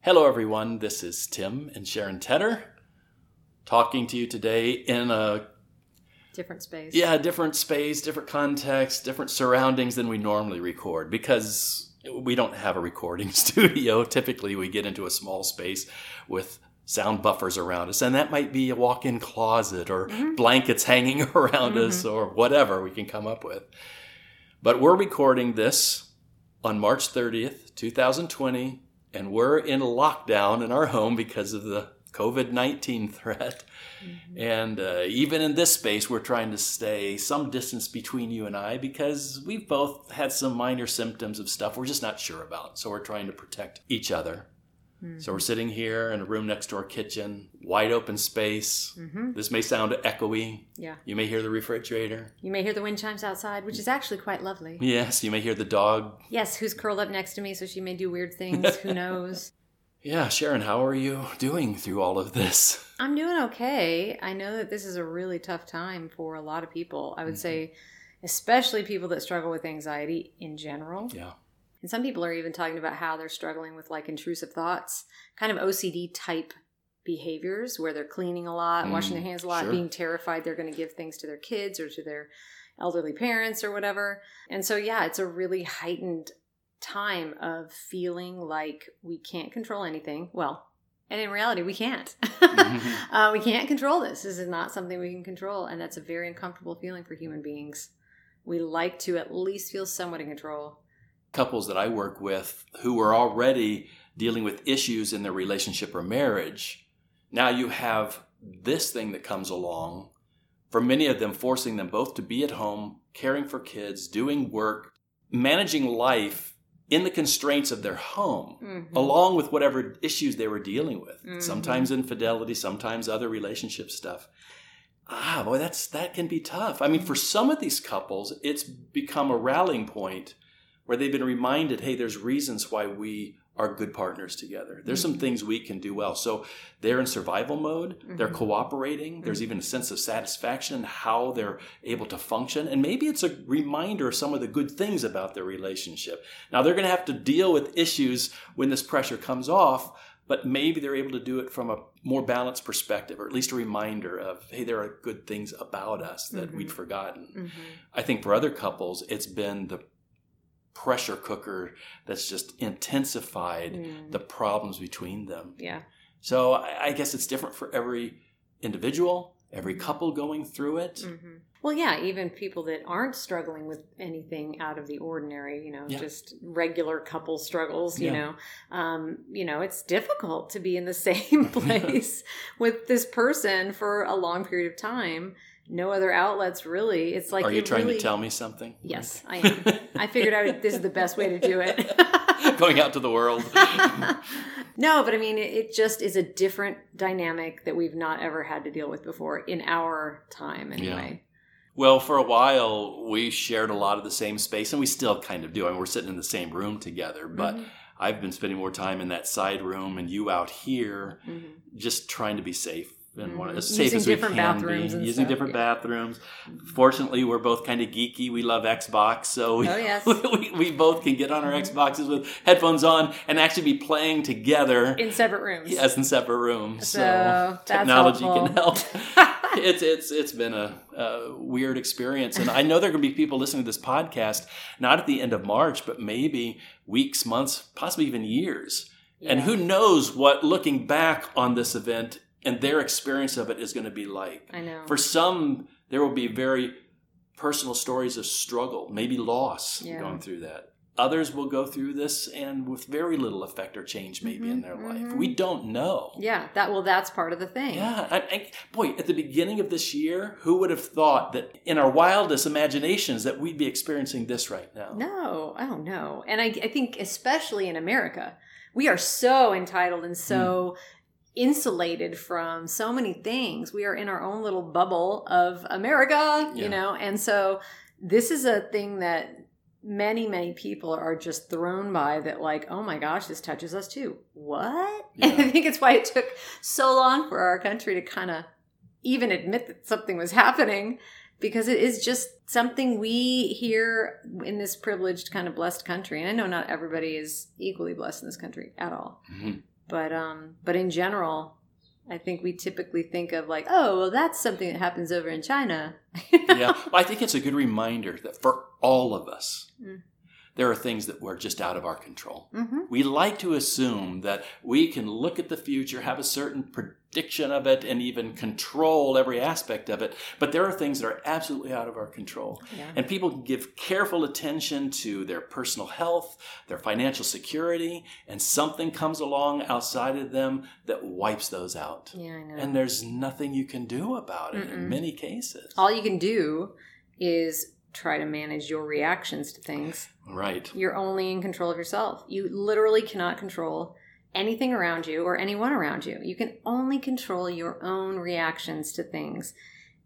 Hello, everyone. This is Tim and Sharon Tedder talking to you today in a different space. yeah different space, different context, different surroundings than we normally record because we don't have a recording studio. Typically, we get into a small space with sound buffers around us, and that might be a walk-in closet or mm-hmm. blankets hanging around us mm-hmm. or whatever we can come up with. But we're recording this on March 30th, 2020, and we're in lockdown in our home because of the COVID 19 threat. And uh, even in this space, we're trying to stay some distance between you and I because we've both had some minor symptoms of stuff we're just not sure about. So we're trying to protect each other. So we're sitting here in a room next to our kitchen, wide open space. This may sound echoey. Yeah. You may hear the refrigerator. You may hear the wind chimes outside, which is actually quite lovely. Yes, you may hear the dog. Yes, who's curled up next to me, so she may do weird things. Who knows? Yeah, Sharon, how are you doing through all of this? I'm doing okay. I know that this is a really tough time for a lot of people. I would Mm-hmm. say, especially people that struggle with anxiety in general. Yeah. And some people are even talking about how they're struggling with like intrusive thoughts, kind of OCD type behaviors where they're cleaning a lot, washing their Mm, hands a lot, sure. being terrified they're going to give things to their kids or to their elderly parents or whatever. And so, yeah, it's a really heightened time of feeling like we can't control anything. Well, and in reality, we can't. uh, we can't control this. This is not something we can control. And that's a very uncomfortable feeling for human beings. We like to at least feel somewhat in control. Couples that I work with who are already dealing with issues in their relationship or marriage, now you have this thing that comes along for many of them, forcing them both to be at home, caring for kids, doing work, managing life in the constraints of their home. Mhm. along with whatever issues they were dealing with. Mhm. Sometimes infidelity, sometimes other relationship stuff. Ah, boy, that's that can be tough. I mean, for some of these couples, it's become a rallying point where they've been reminded, hey, there's reasons why we are good partners together. There's some things we can do well. So they're in survival mode, they're Mhm. cooperating, there's even a sense of satisfaction in how they're able to function. And maybe it's a reminder of some of the good things about their relationship. Now they're going to have to deal with issues when this pressure comes off, but maybe they're able to do it from a more balanced perspective, or at least a reminder of, hey, there are good things about us that we'd forgotten. Mhm. I think for other couples, it's been the pressure cooker that's just intensified Mm. the problems between them. Yeah. So I I guess it's different for every individual, every couple going through it. hmm Well, yeah, even people that aren't struggling with anything out of the ordinary, you know, Yeah. just regular couple struggles, you Yeah. know, um, you know, it's difficult to be in the same place with this person for a long period of time. No other outlets, really. It's like Are you trying really- to tell me something? Yes, I am. I figured out this is the best way to do it. going out to the world. no, but I mean, it, just is a different dynamic that we've not ever had to deal with before in our time, anyway. Well, for a while, we shared a lot of the same space, and we still kind of do. I mean, we're sitting in the same room together, but Mhm. I've been spending more time in that side room, and you out here, Mhm. just trying to be safe and one as safe Using as we different can bathrooms be. Using stuff, different yeah. bathrooms. Fortunately, we're both kind of geeky. We love Xbox, so we, Oh, yes. we, we both can get on our mm-hmm. Xboxes with headphones on and actually be playing together. in separate rooms. Yes, in separate rooms. So, So, technology helpful. can help. it's it's it's been a, a weird experience, and I know there are going to be people listening to this podcast not at the end of March, but maybe weeks, months, possibly even years. And who knows what looking back on this event and their experience of it is going to be like. I know. For some, there will be very personal stories of struggle, maybe loss Yeah. going through that. Others will go through this and with very little effect or change maybe in Mhm, their life. mhm. We don't know. yeah, that well, that's part of the thing. Yeah, I, I, boy, at the beginning of this year, who would have thought that in our wildest imaginations that we'd be experiencing this right now? No, I don't know. And I, I think especially in America, we are so entitled and so Hmm. Insulated from so many things. We are in our own little bubble of America, Yeah. you know, and so this is a thing that many many people are just thrown by that like oh my gosh this touches us too what and i think it's why it took so long for our country to kind of even admit that something was happening because it is just something we here in this privileged kind of blessed country and i know not everybody is equally blessed in this country at all Mhm. But um, but in general, I think we typically think of like, oh, well, that's something that happens over in China. yeah, well, I think it's a good reminder that for all of us, Mm. There are things that were just out of our control. hmm We like to assume that we can look at the future, have a certain prediction of it, and even control every aspect of it. But there are things that are absolutely out of our control. Yeah. And people can give careful attention to their personal health, their financial security, and something comes along outside of them that wipes those out. Yeah, I know. And there's nothing you can do about it Mm-mm. in many cases. All you can do is try to manage your reactions to things. Right. You're only in control of yourself. You literally cannot control anything around you or anyone around you. You can only control your own reactions to things.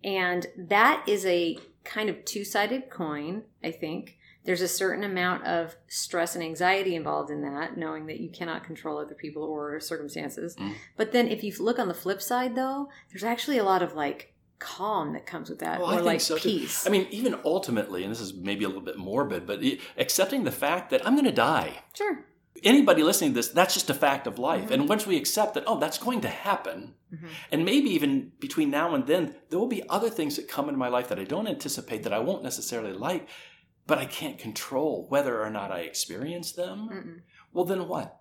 And that is a kind of two sided coin, I think. There's a certain amount of stress and anxiety involved in that, knowing that you cannot control other people or circumstances. Mm. But then if you look on the flip side, though, there's actually a lot of like calm that comes with that, Well, or like so, too. peace. I mean, even ultimately, and this is maybe a little bit morbid, but accepting the fact that I'm going to die. sure. Anybody listening to this, that's just a fact of life. Mhm. And once we accept that, oh, that's going to happen, Mhm. and maybe even between now and then, there will be other things that come in my life that I don't anticipate that I won't necessarily like, but I can't control whether or not I experience them. Mm-mm. Well, then what?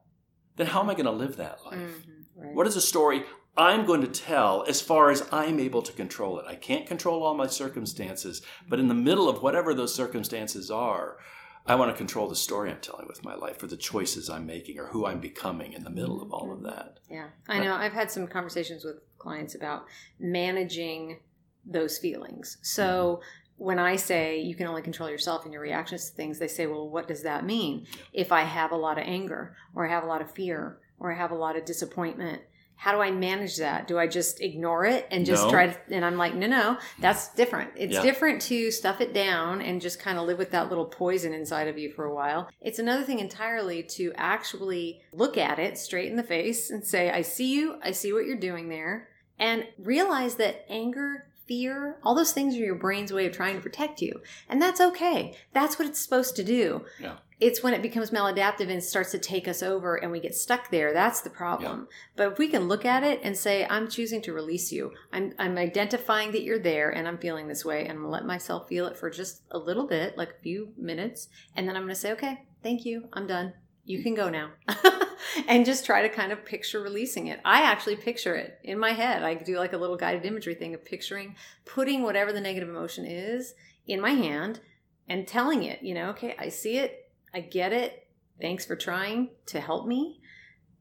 Then how am I going to live that life? Mhm. Right. What is a story I'm going to tell as far as I'm able to control it? I can't control all my circumstances, but in the middle of whatever those circumstances are, I want to control the story I'm telling with my life or the choices I'm making or who I'm becoming in the middle of all of that. Yeah, I know. I've had some conversations with clients about managing those feelings. So mm-hmm. when I say you can only control yourself and your reactions to things, they say, well, what does that mean? If I have a lot of anger or I have a lot of fear or I have a lot of disappointment, how do I manage that? Do I just ignore it and just No. try to? And I'm like, no, no, that's different. It's Yeah. different to stuff it down and just kind of live with that little poison inside of you for a while. It's another thing entirely to actually look at it straight in the face and say, I see you, I see what you're doing there, and realize that anger, fear, all those things are your brain's way of trying to protect you. And that's okay. That's what it's supposed to do. Yeah. It's when it becomes maladaptive and starts to take us over and we get stuck there. That's the problem. But if we can look at it and say, I'm choosing to release you, I'm, I'm identifying that you're there and I'm feeling this way, and I'm gonna let myself feel it for just a little bit, like a few minutes, and then I'm gonna say, okay, thank you, I'm done. You can go now. and just try to kind of picture releasing it. I actually picture it in my head. I do like a little guided imagery thing of picturing putting whatever the negative emotion is in my hand and telling it, you know, okay, I see it, I get it. Thanks for trying to help me.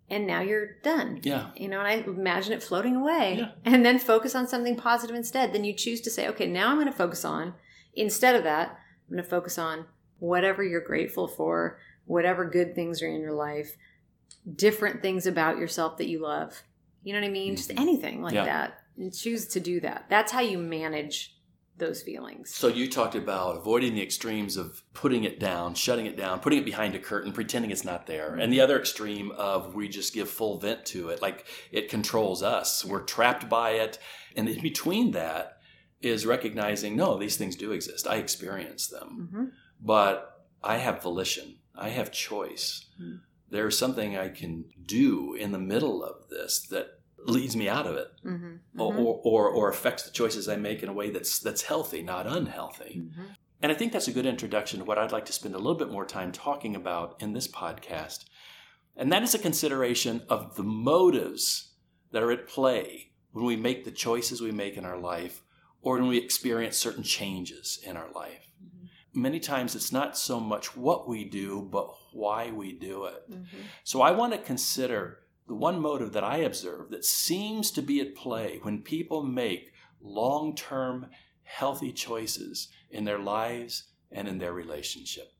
And now you're done. Yeah. You know, and I imagine it floating away Yeah. and then focus on something positive instead. Then you choose to say, okay, now I'm going to focus on, instead of that, I'm going to focus on whatever you're grateful for, whatever good things are in your life, different things about yourself that you love. You know what I mean? Just Mhm. anything like Yeah. that. And choose to do that. That's how you manage those feelings. So you talked about avoiding the extremes of putting it down, shutting it down, putting it behind a curtain, pretending it's not there. And the other extreme of we just give full vent to it, like it controls us. We're trapped by it. And in between that is recognizing, no, these things do exist. I experience them. hmm But I have volition. I have choice. Mm. There's something I can do in the middle of this that leads me out of it. hmm Or, or, or, or affects the choices I make in a way that's that's healthy, not unhealthy. hmm And I think that's a good introduction to what I'd like to spend a little bit more time talking about in this podcast. And that is a consideration of the motives that are at play when we make the choices we make in our life or when we experience certain changes in our life. Many times it's not so much what we do, but why we do it. hmm So I want to consider the one motive that I observe that seems to be at play when people make long term healthy choices in their lives and in their relationship.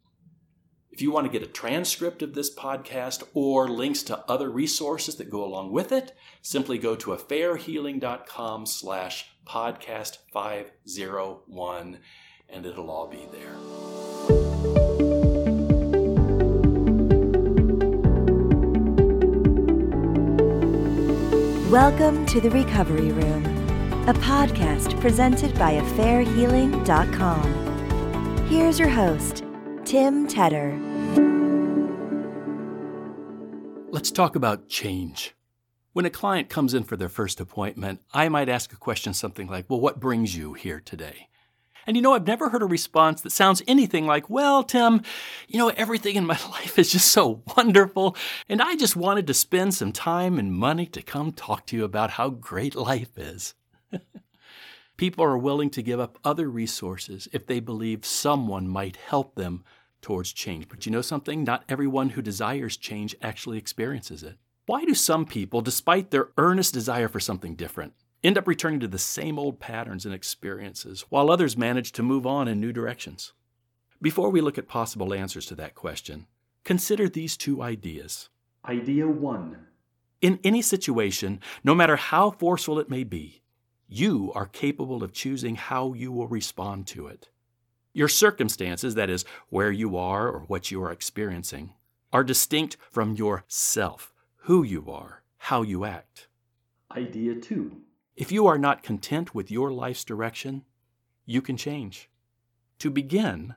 If you want to get a transcript of this podcast or links to other resources that go along with it, simply go to affairhealing.com slash podcast 501 and it'll all be there. Welcome to the Recovery Room, a podcast presented by AffairHealing.com. Here's your host, Tim Tedder. Let's talk about change. When a client comes in for their first appointment, I might ask a question something like, Well, what brings you here today? And you know, I've never heard a response that sounds anything like, Well, Tim, you know, everything in my life is just so wonderful, and I just wanted to spend some time and money to come talk to you about how great life is. People are willing to give up other resources if they believe someone might help them towards change. But you know something? Not everyone who desires change actually experiences it. Why do some people, despite their earnest desire for something different, end up returning to the same old patterns and experiences, while others manage to move on in new directions? Before we look at possible answers to that question, consider these two ideas. Idea one In any situation, no matter how forceful it may be, you are capable of choosing how you will respond to it. Your circumstances, that is, where you are or what you are experiencing, are distinct from yourself who you are, how you act. Idea two. If you are not content with your life's direction, you can change. To begin,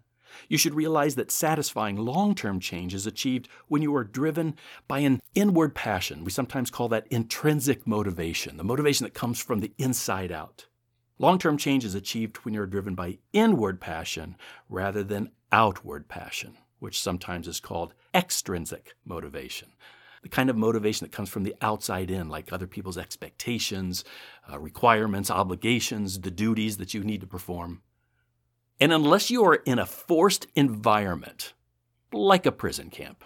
you should realize that satisfying long term change is achieved when you are driven by an inward passion. We sometimes call that intrinsic motivation, the motivation that comes from the inside out. Long term change is achieved when you're driven by inward passion rather than outward passion, which sometimes is called extrinsic motivation the kind of motivation that comes from the outside in, like other people's expectations, uh, requirements, obligations, the duties that you need to perform. And unless you are in a forced environment, like a prison camp,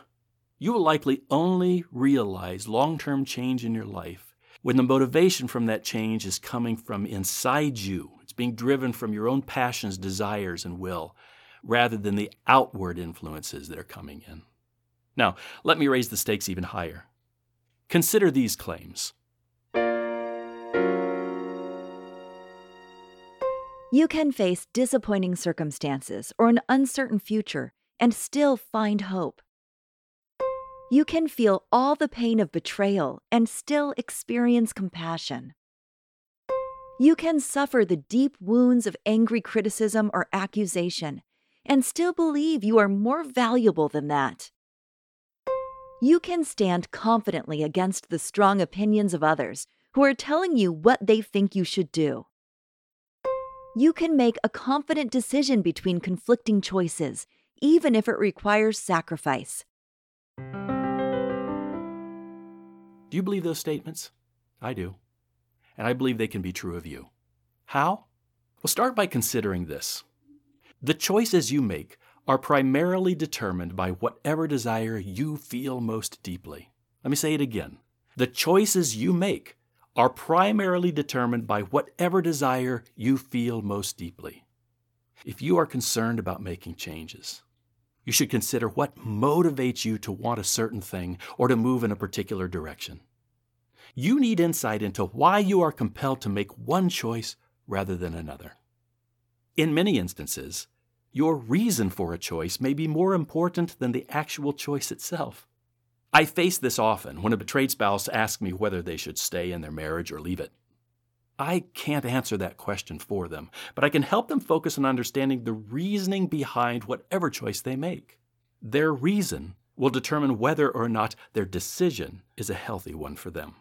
you will likely only realize long term change in your life when the motivation from that change is coming from inside you. It's being driven from your own passions, desires, and will, rather than the outward influences that are coming in. Now, let me raise the stakes even higher. Consider these claims. You can face disappointing circumstances or an uncertain future and still find hope. You can feel all the pain of betrayal and still experience compassion. You can suffer the deep wounds of angry criticism or accusation and still believe you are more valuable than that you can stand confidently against the strong opinions of others who are telling you what they think you should do. You can make a confident decision between conflicting choices, even if it requires sacrifice. Do you believe those statements? I do. And I believe they can be true of you. How? Well, start by considering this. The choices you make are primarily determined by whatever desire you feel most deeply. Let me say it again. The choices you make are primarily determined by whatever desire you feel most deeply. If you are concerned about making changes, you should consider what motivates you to want a certain thing or to move in a particular direction. You need insight into why you are compelled to make one choice rather than another. In many instances, your reason for a choice may be more important than the actual choice itself. I face this often when a betrayed spouse asks me whether they should stay in their marriage or leave it. I can't answer that question for them, but I can help them focus on understanding the reasoning behind whatever choice they make. Their reason will determine whether or not their decision is a healthy one for them.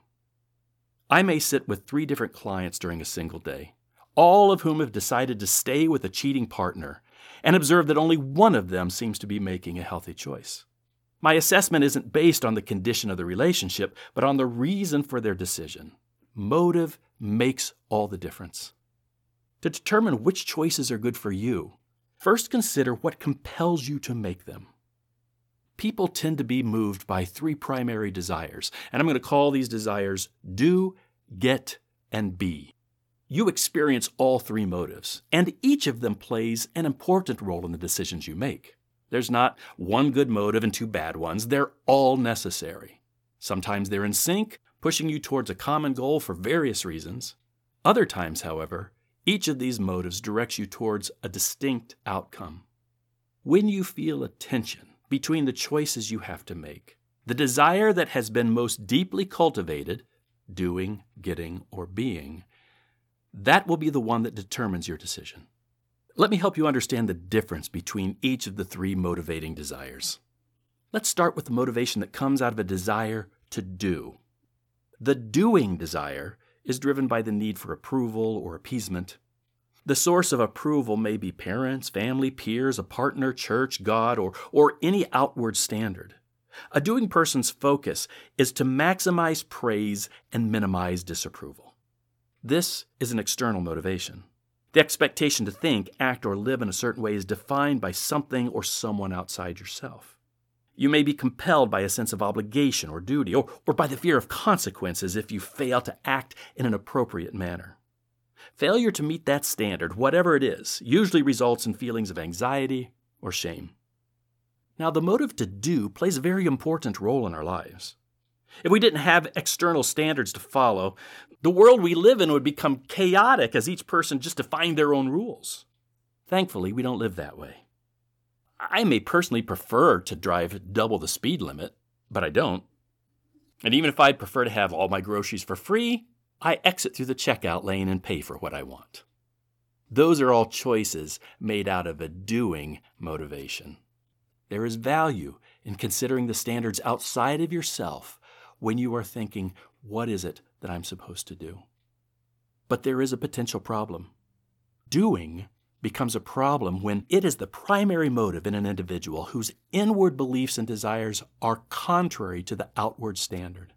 I may sit with three different clients during a single day, all of whom have decided to stay with a cheating partner and observe that only one of them seems to be making a healthy choice. My assessment isn't based on the condition of the relationship, but on the reason for their decision. Motive makes all the difference. To determine which choices are good for you, first consider what compels you to make them. People tend to be moved by three primary desires, and I'm going to call these desires do, get, and be. You experience all three motives, and each of them plays an important role in the decisions you make. There's not one good motive and two bad ones, they're all necessary. Sometimes they're in sync, pushing you towards a common goal for various reasons. Other times, however, each of these motives directs you towards a distinct outcome. When you feel a tension between the choices you have to make, the desire that has been most deeply cultivated, doing, getting, or being, that will be the one that determines your decision. Let me help you understand the difference between each of the three motivating desires. Let's start with the motivation that comes out of a desire to do. The doing desire is driven by the need for approval or appeasement. The source of approval may be parents, family, peers, a partner, church, God, or, or any outward standard. A doing person's focus is to maximize praise and minimize disapproval. This is an external motivation. The expectation to think, act, or live in a certain way is defined by something or someone outside yourself. You may be compelled by a sense of obligation or duty, or, or by the fear of consequences if you fail to act in an appropriate manner. Failure to meet that standard, whatever it is, usually results in feelings of anxiety or shame. Now, the motive to do plays a very important role in our lives. If we didn't have external standards to follow, the world we live in would become chaotic as each person just defined their own rules. Thankfully, we don't live that way. I may personally prefer to drive double the speed limit, but I don't. And even if I'd prefer to have all my groceries for free, I exit through the checkout lane and pay for what I want. Those are all choices made out of a doing motivation. There is value in considering the standards outside of yourself when you are thinking, what is it that I'm supposed to do? But there is a potential problem. Doing becomes a problem when it is the primary motive in an individual whose inward beliefs and desires are contrary to the outward standard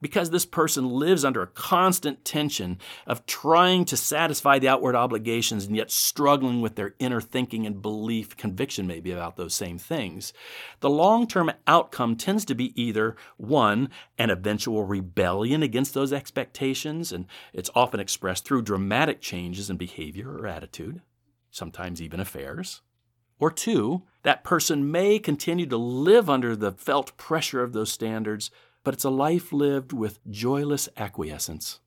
because this person lives under a constant tension of trying to satisfy the outward obligations and yet struggling with their inner thinking and belief, conviction maybe about those same things, the long term outcome tends to be either one, an eventual rebellion against those expectations, and it's often expressed through dramatic changes in behavior or attitude, sometimes even affairs. Or two, that person may continue to live under the felt pressure of those standards but it's a life lived with joyless acquiescence.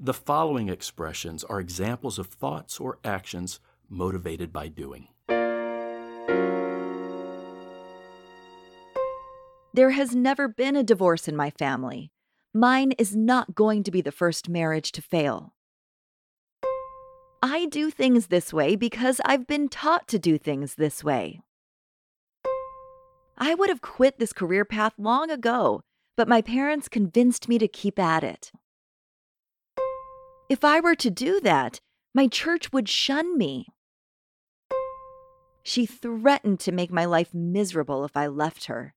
The following expressions are examples of thoughts or actions motivated by doing. There has never been a divorce in my family. Mine is not going to be the first marriage to fail. I do things this way because I've been taught to do things this way. I would have quit this career path long ago, but my parents convinced me to keep at it. If I were to do that, my church would shun me. She threatened to make my life miserable if I left her.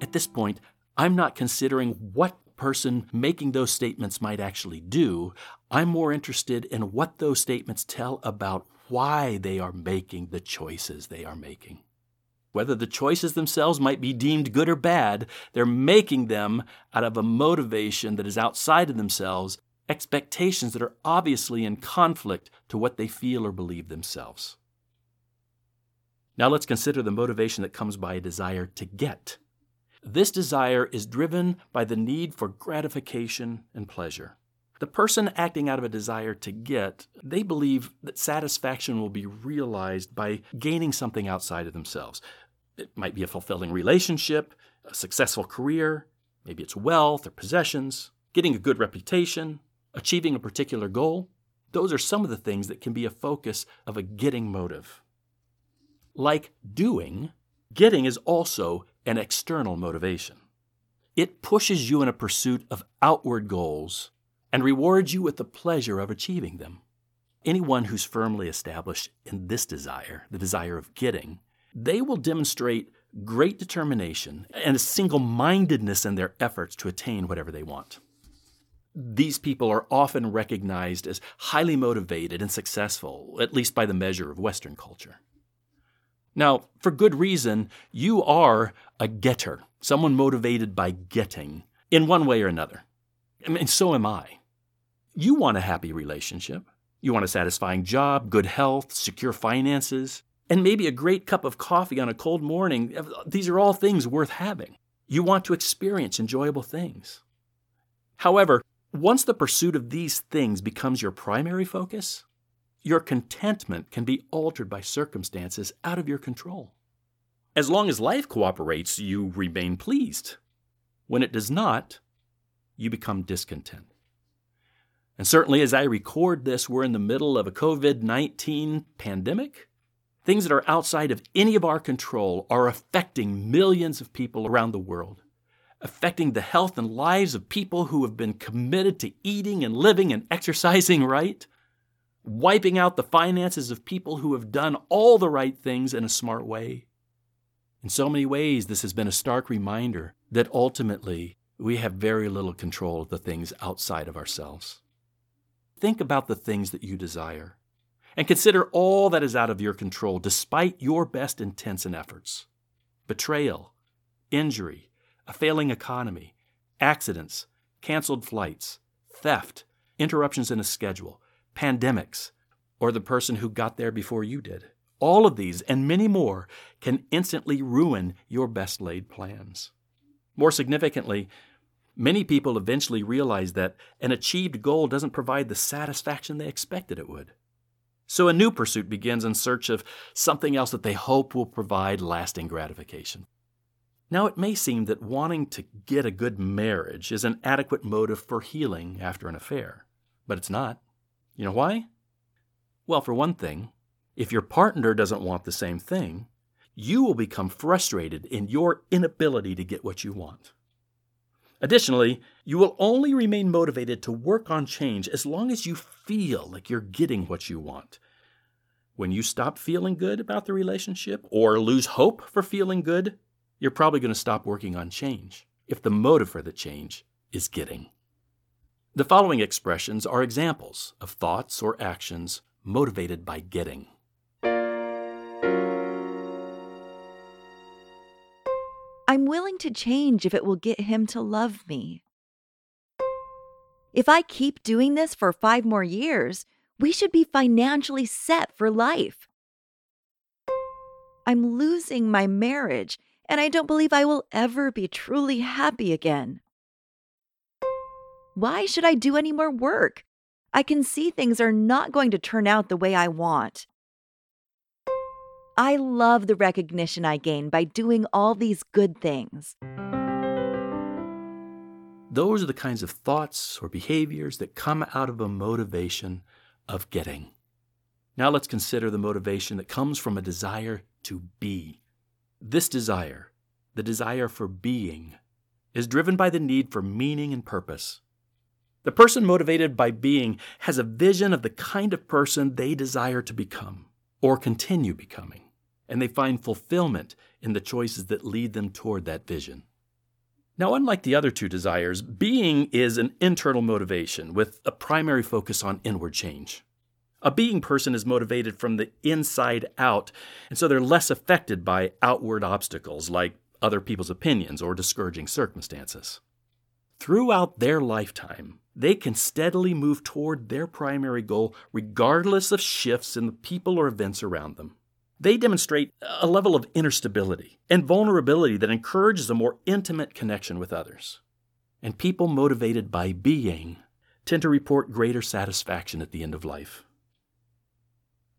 At this point, I'm not considering what person making those statements might actually do. I'm more interested in what those statements tell about why they are making the choices they are making. Whether the choices themselves might be deemed good or bad, they're making them out of a motivation that is outside of themselves, expectations that are obviously in conflict to what they feel or believe themselves. Now let's consider the motivation that comes by a desire to get. This desire is driven by the need for gratification and pleasure. The person acting out of a desire to get, they believe that satisfaction will be realized by gaining something outside of themselves. It might be a fulfilling relationship, a successful career, maybe it's wealth or possessions, getting a good reputation, achieving a particular goal. Those are some of the things that can be a focus of a getting motive. Like doing, getting is also an external motivation. It pushes you in a pursuit of outward goals and rewards you with the pleasure of achieving them. Anyone who's firmly established in this desire, the desire of getting, they will demonstrate great determination and a single mindedness in their efforts to attain whatever they want. These people are often recognized as highly motivated and successful, at least by the measure of Western culture. Now, for good reason, you are a getter, someone motivated by getting in one way or another. I mean, so am I. You want a happy relationship. You want a satisfying job, good health, secure finances, and maybe a great cup of coffee on a cold morning. These are all things worth having. You want to experience enjoyable things. However, once the pursuit of these things becomes your primary focus, your contentment can be altered by circumstances out of your control. As long as life cooperates, you remain pleased. When it does not, you become discontent. And certainly, as I record this, we're in the middle of a COVID 19 pandemic. Things that are outside of any of our control are affecting millions of people around the world. affecting the health and lives of people who have been committed to eating and living and exercising right, wiping out the finances of people who have done all the right things in a smart way. In so many ways, this has been a stark reminder that ultimately we have very little control of the things outside of ourselves. Think about the things that you desire and consider all that is out of your control despite your best intents and efforts betrayal, injury, a failing economy, accidents, canceled flights, theft, interruptions in a schedule, pandemics, or the person who got there before you did. All of these and many more can instantly ruin your best laid plans. More significantly, many people eventually realize that an achieved goal doesn't provide the satisfaction they expected it would. So a new pursuit begins in search of something else that they hope will provide lasting gratification. Now, it may seem that wanting to get a good marriage is an adequate motive for healing after an affair, but it's not. You know why? Well, for one thing, if your partner doesn't want the same thing, you will become frustrated in your inability to get what you want. Additionally, you will only remain motivated to work on change as long as you feel like you're getting what you want. When you stop feeling good about the relationship or lose hope for feeling good, you're probably going to stop working on change if the motive for the change is getting. The following expressions are examples of thoughts or actions motivated by getting. I'm willing to change if it will get him to love me. If I keep doing this for five more years, we should be financially set for life. I'm losing my marriage, and I don't believe I will ever be truly happy again. Why should I do any more work? I can see things are not going to turn out the way I want. I love the recognition I gain by doing all these good things. Those are the kinds of thoughts or behaviors that come out of a motivation of getting. Now let's consider the motivation that comes from a desire to be. This desire, the desire for being, is driven by the need for meaning and purpose. The person motivated by being has a vision of the kind of person they desire to become or continue becoming, and they find fulfillment in the choices that lead them toward that vision. Now, unlike the other two desires, being is an internal motivation with a primary focus on inward change. A being person is motivated from the inside out, and so they're less affected by outward obstacles like other people's opinions or discouraging circumstances. Throughout their lifetime, they can steadily move toward their primary goal regardless of shifts in the people or events around them. They demonstrate a level of inner stability and vulnerability that encourages a more intimate connection with others. And people motivated by being tend to report greater satisfaction at the end of life.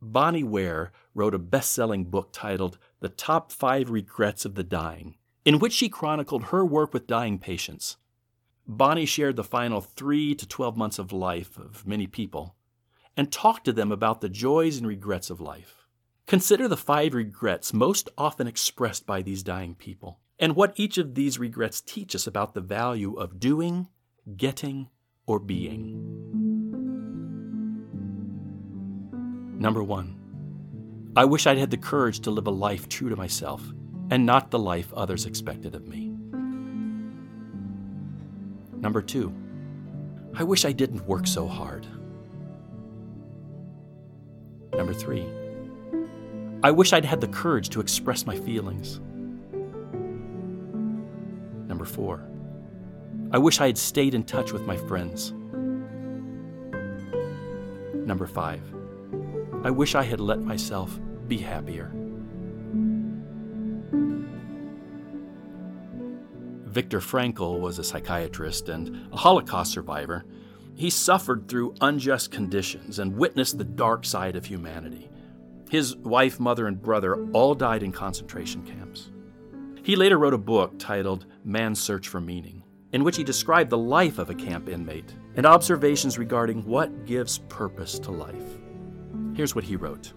Bronnie Ware wrote a best selling book titled The Top Five Regrets of the Dying, in which she chronicled her work with dying patients Bronnie shared the final three to 12 months of life of many people and talked to them about the joys and regrets of life. Consider the five regrets most often expressed by these dying people and what each of these regrets teach us about the value of doing, getting, or being. Number one, I wish I'd had the courage to live a life true to myself and not the life others expected of me. Number two, I wish I didn't work so hard. Number three, I wish I'd had the courage to express my feelings. Number four, I wish I had stayed in touch with my friends. Number five, I wish I had let myself be happier. Viktor Frankl was a psychiatrist and a Holocaust survivor. He suffered through unjust conditions and witnessed the dark side of humanity. His wife, mother, and brother all died in concentration camps. He later wrote a book titled Man's Search for Meaning, in which he described the life of a camp inmate and observations regarding what gives purpose to life. Here's what he wrote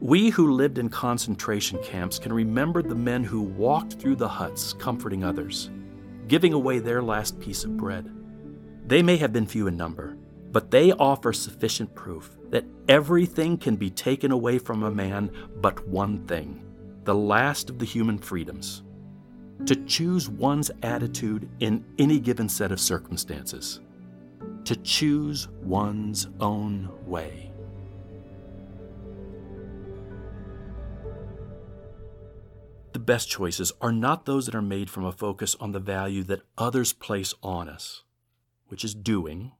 we who lived in concentration camps can remember the men who walked through the huts comforting others, giving away their last piece of bread. They may have been few in number, but they offer sufficient proof that everything can be taken away from a man but one thing the last of the human freedoms to choose one's attitude in any given set of circumstances, to choose one's own way. The best choices are not those that are made from a focus on the value that others place on us, which is doing,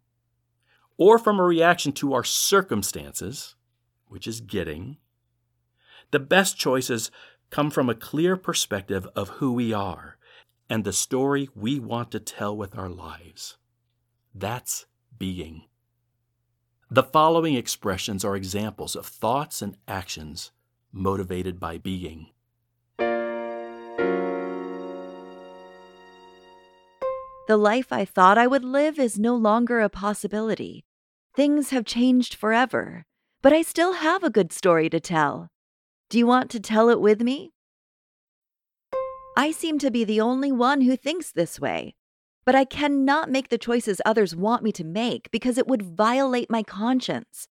or from a reaction to our circumstances, which is getting. The best choices come from a clear perspective of who we are and the story we want to tell with our lives. That's being. The following expressions are examples of thoughts and actions motivated by being. The life I thought I would live is no longer a possibility. Things have changed forever, but I still have a good story to tell. Do you want to tell it with me? I seem to be the only one who thinks this way, but I cannot make the choices others want me to make because it would violate my conscience.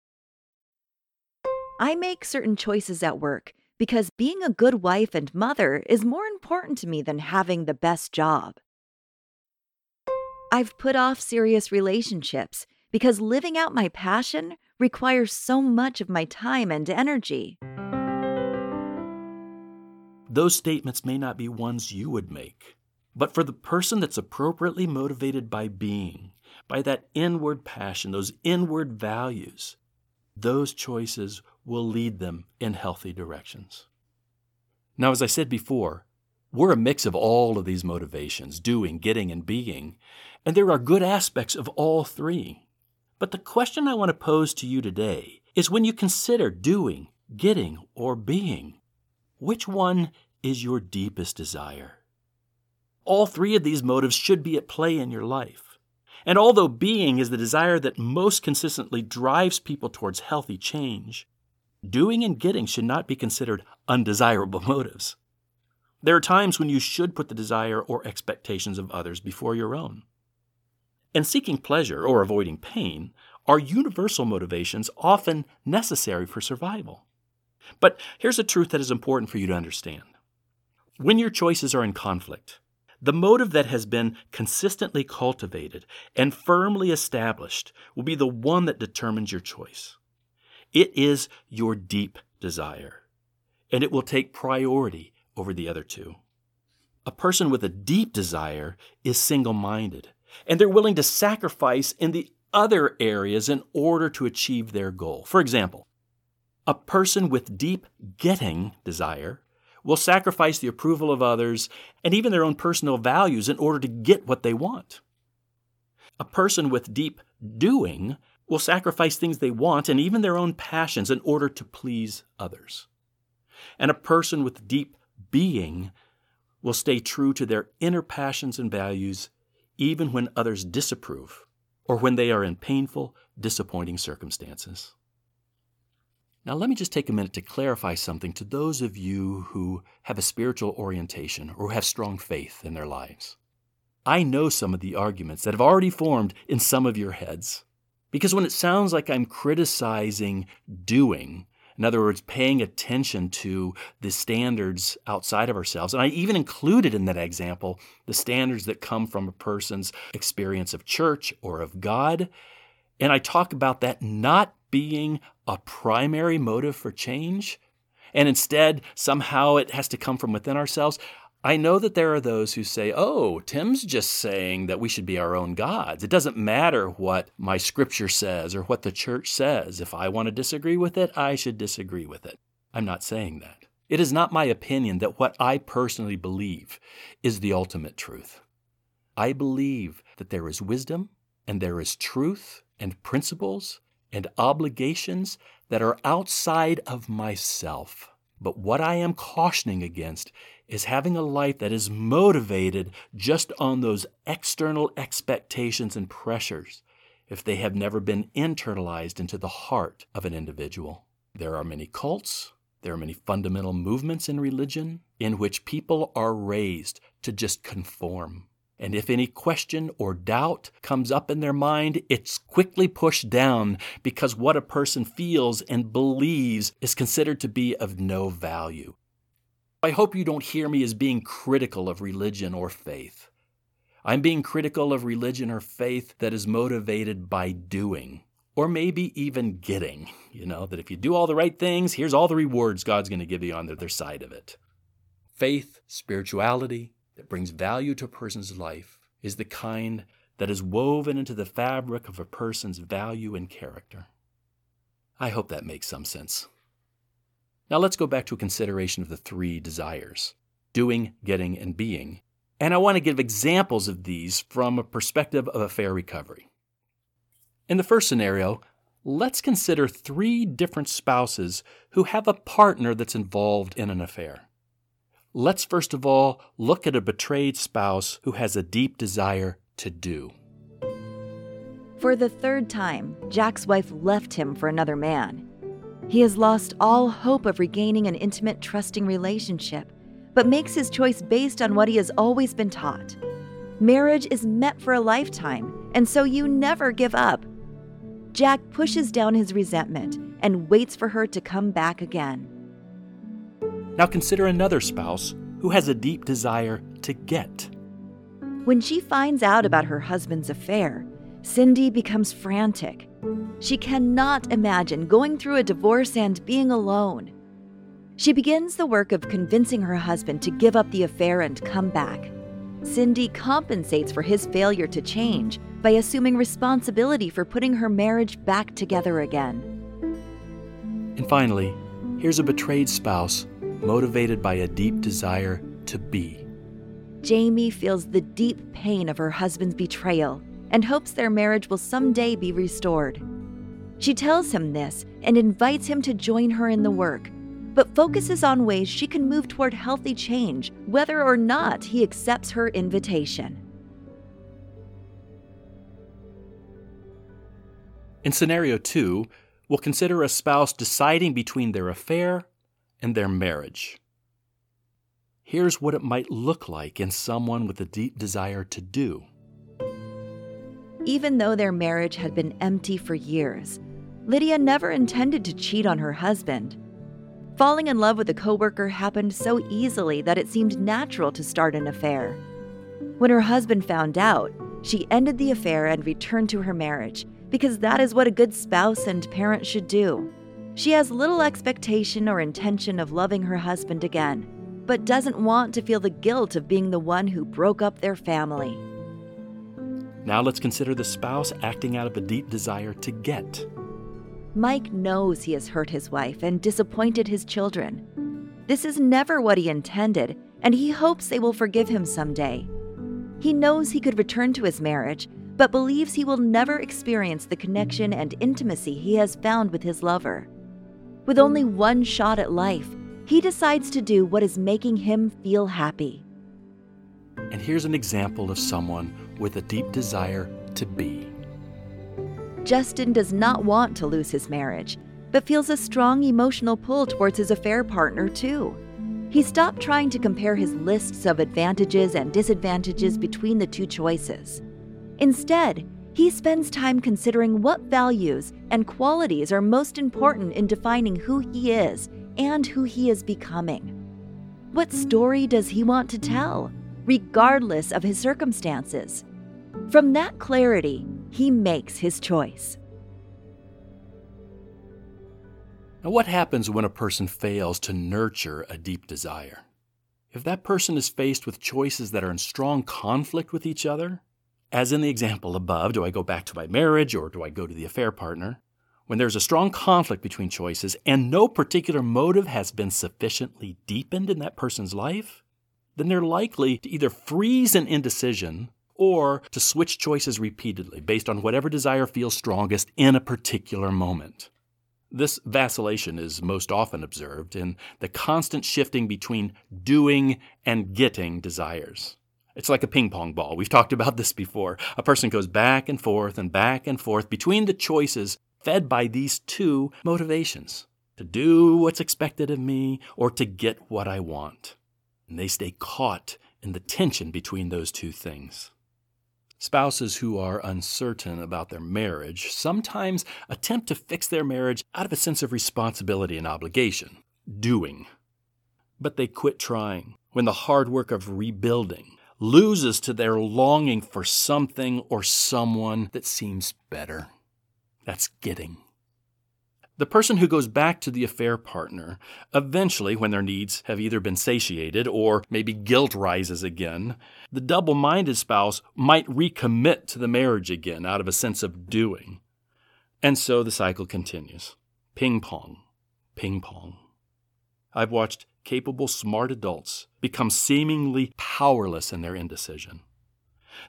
I make certain choices at work because being a good wife and mother is more important to me than having the best job. I've put off serious relationships because living out my passion requires so much of my time and energy. Those statements may not be ones you would make, but for the person that's appropriately motivated by being, by that inward passion, those inward values, those choices will lead them in healthy directions. Now, as I said before, we're a mix of all of these motivations doing, getting, and being, and there are good aspects of all three. But the question I want to pose to you today is when you consider doing, getting, or being, which one is your deepest desire? All three of these motives should be at play in your life. And although being is the desire that most consistently drives people towards healthy change, doing and getting should not be considered undesirable motives. There are times when you should put the desire or expectations of others before your own. And seeking pleasure or avoiding pain are universal motivations often necessary for survival. But here's a truth that is important for you to understand. When your choices are in conflict, the motive that has been consistently cultivated and firmly established will be the one that determines your choice. It is your deep desire, and it will take priority over the other two. A person with a deep desire is single minded, and they're willing to sacrifice in the other areas in order to achieve their goal. For example, a person with deep getting desire will sacrifice the approval of others and even their own personal values in order to get what they want. A person with deep doing will sacrifice things they want and even their own passions in order to please others. And a person with deep being will stay true to their inner passions and values even when others disapprove or when they are in painful, disappointing circumstances. Now, let me just take a minute to clarify something to those of you who have a spiritual orientation or have strong faith in their lives. I know some of the arguments that have already formed in some of your heads. Because when it sounds like I'm criticizing doing, in other words, paying attention to the standards outside of ourselves. And I even included in that example the standards that come from a person's experience of church or of God. And I talk about that not being a primary motive for change, and instead somehow it has to come from within ourselves. I know that there are those who say, oh, Tim's just saying that we should be our own gods. It doesn't matter what my scripture says or what the church says. If I want to disagree with it, I should disagree with it. I'm not saying that. It is not my opinion that what I personally believe is the ultimate truth. I believe that there is wisdom and there is truth and principles and obligations that are outside of myself. But what I am cautioning against is having a life that is motivated just on those external expectations and pressures if they have never been internalized into the heart of an individual. There are many cults, there are many fundamental movements in religion in which people are raised to just conform. And if any question or doubt comes up in their mind, it's quickly pushed down because what a person feels and believes is considered to be of no value. I hope you don't hear me as being critical of religion or faith. I'm being critical of religion or faith that is motivated by doing, or maybe even getting. You know, that if you do all the right things, here's all the rewards God's going to give you on the other side of it. Faith, spirituality, that brings value to a person's life is the kind that is woven into the fabric of a person's value and character. I hope that makes some sense. Now let's go back to a consideration of the three desires doing, getting, and being. And I want to give examples of these from a perspective of affair recovery. In the first scenario, let's consider three different spouses who have a partner that's involved in an affair. Let's first of all look at a betrayed spouse who has a deep desire to do. For the third time, Jack's wife left him for another man. He has lost all hope of regaining an intimate, trusting relationship, but makes his choice based on what he has always been taught. Marriage is meant for a lifetime, and so you never give up. Jack pushes down his resentment and waits for her to come back again. Now consider another spouse who has a deep desire to get. When she finds out about her husband's affair, Cindy becomes frantic. She cannot imagine going through a divorce and being alone. She begins the work of convincing her husband to give up the affair and come back. Cindy compensates for his failure to change by assuming responsibility for putting her marriage back together again. And finally, here's a betrayed spouse motivated by a deep desire to be. Jamie feels the deep pain of her husband's betrayal and hopes their marriage will someday be restored. She tells him this and invites him to join her in the work, but focuses on ways she can move toward healthy change, whether or not he accepts her invitation. In scenario two, we'll consider a spouse deciding between their affair and their marriage. Here's what it might look like in someone with a deep desire to do. Even though their marriage had been empty for years, Lydia never intended to cheat on her husband. Falling in love with a coworker happened so easily that it seemed natural to start an affair. When her husband found out, she ended the affair and returned to her marriage because that is what a good spouse and parent should do. She has little expectation or intention of loving her husband again, but doesn't want to feel the guilt of being the one who broke up their family. Now let's consider the spouse acting out of a deep desire to get. Mike knows he has hurt his wife and disappointed his children. This is never what he intended, and he hopes they will forgive him someday. He knows he could return to his marriage, but believes he will never experience the connection and intimacy he has found with his lover. With only one shot at life, he decides to do what is making him feel happy. And here's an example of someone with a deep desire to be. Justin does not want to lose his marriage, but feels a strong emotional pull towards his affair partner, too. He stopped trying to compare his lists of advantages and disadvantages between the two choices. Instead, he spends time considering what values and qualities are most important in defining who he is and who he is becoming. What story does he want to tell, regardless of his circumstances? From that clarity, he makes his choice. Now, what happens when a person fails to nurture a deep desire? If that person is faced with choices that are in strong conflict with each other, as in the example above, do I go back to my marriage or do I go to the affair partner? When there's a strong conflict between choices and no particular motive has been sufficiently deepened in that person's life, then they're likely to either freeze in indecision or to switch choices repeatedly based on whatever desire feels strongest in a particular moment. This vacillation is most often observed in the constant shifting between doing and getting desires. It's like a ping pong ball. We've talked about this before. A person goes back and forth and back and forth between the choices fed by these two motivations to do what's expected of me or to get what I want. And they stay caught in the tension between those two things. Spouses who are uncertain about their marriage sometimes attempt to fix their marriage out of a sense of responsibility and obligation, doing. But they quit trying when the hard work of rebuilding loses to their longing for something or someone that seems better. That's getting. The person who goes back to the affair partner, eventually, when their needs have either been satiated or maybe guilt rises again, the double minded spouse might recommit to the marriage again out of a sense of doing. And so the cycle continues ping pong, ping pong. I've watched capable, smart adults become seemingly powerless in their indecision.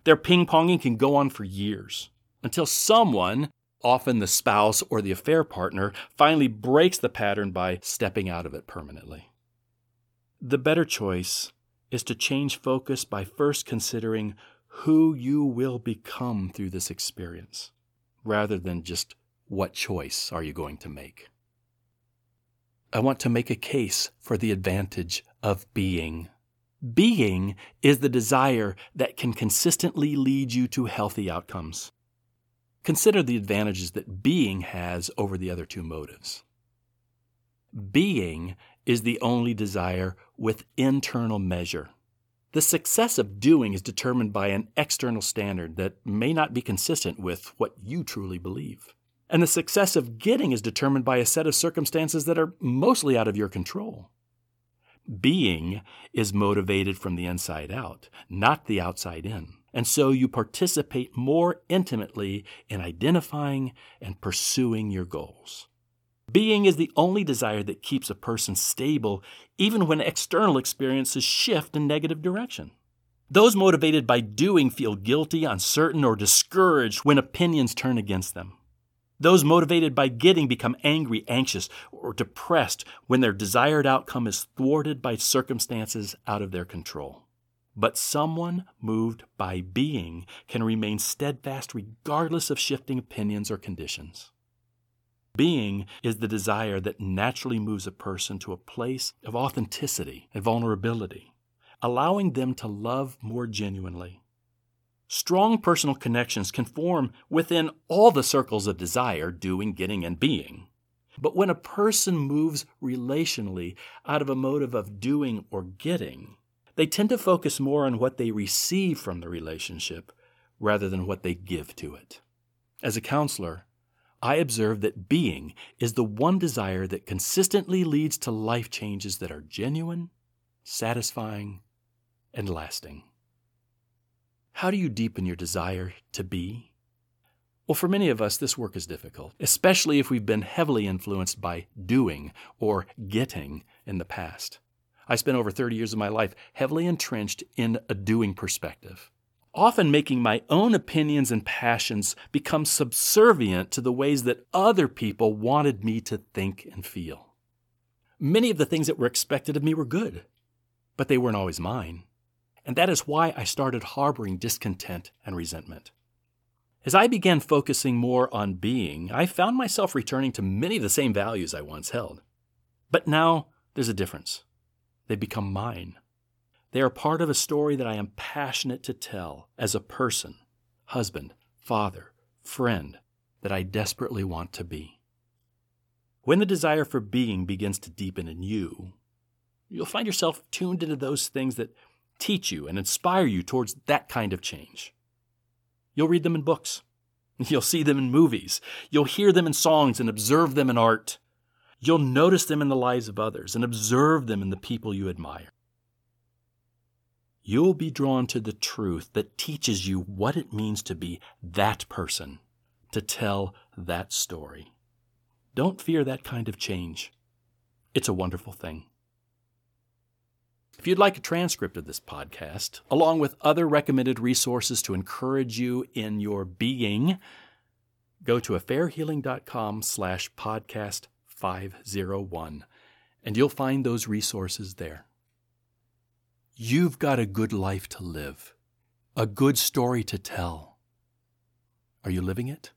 Their ping ponging can go on for years until someone Often the spouse or the affair partner finally breaks the pattern by stepping out of it permanently. The better choice is to change focus by first considering who you will become through this experience, rather than just what choice are you going to make. I want to make a case for the advantage of being. Being is the desire that can consistently lead you to healthy outcomes. Consider the advantages that being has over the other two motives. Being is the only desire with internal measure. The success of doing is determined by an external standard that may not be consistent with what you truly believe. And the success of getting is determined by a set of circumstances that are mostly out of your control. Being is motivated from the inside out, not the outside in. And so you participate more intimately in identifying and pursuing your goals. Being is the only desire that keeps a person stable even when external experiences shift in negative direction. Those motivated by doing feel guilty, uncertain, or discouraged when opinions turn against them. Those motivated by getting become angry, anxious, or depressed when their desired outcome is thwarted by circumstances out of their control. But someone moved by being can remain steadfast regardless of shifting opinions or conditions. Being is the desire that naturally moves a person to a place of authenticity and vulnerability, allowing them to love more genuinely. Strong personal connections can form within all the circles of desire, doing, getting, and being. But when a person moves relationally out of a motive of doing or getting, they tend to focus more on what they receive from the relationship rather than what they give to it. As a counselor, I observe that being is the one desire that consistently leads to life changes that are genuine, satisfying, and lasting. How do you deepen your desire to be? Well, for many of us, this work is difficult, especially if we've been heavily influenced by doing or getting in the past. I spent over 30 years of my life heavily entrenched in a doing perspective, often making my own opinions and passions become subservient to the ways that other people wanted me to think and feel. Many of the things that were expected of me were good, but they weren't always mine. And that is why I started harboring discontent and resentment. As I began focusing more on being, I found myself returning to many of the same values I once held. But now there's a difference. They become mine. They are part of a story that I am passionate to tell as a person, husband, father, friend that I desperately want to be. When the desire for being begins to deepen in you, you'll find yourself tuned into those things that teach you and inspire you towards that kind of change. You'll read them in books. You'll see them in movies. You'll hear them in songs and observe them in art. You'll notice them in the lives of others and observe them in the people you admire. You'll be drawn to the truth that teaches you what it means to be that person, to tell that story. Don't fear that kind of change. It's a wonderful thing. If you'd like a transcript of this podcast, along with other recommended resources to encourage you in your being, go to affairhealing.com slash podcast 501, and you'll find those resources there. You've got a good life to live, a good story to tell. Are you living it?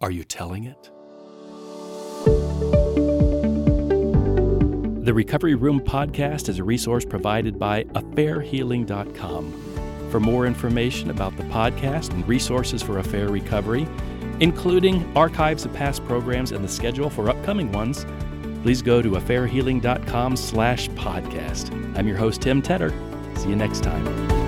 Are you telling it? The Recovery Room podcast is a resource provided by affairhealing.com. For more information about the podcast and resources for affair recovery, including archives of past programs and the schedule for upcoming ones, please go to affairhealing.com slash podcast. I'm your host, Tim Tedder. See you next time.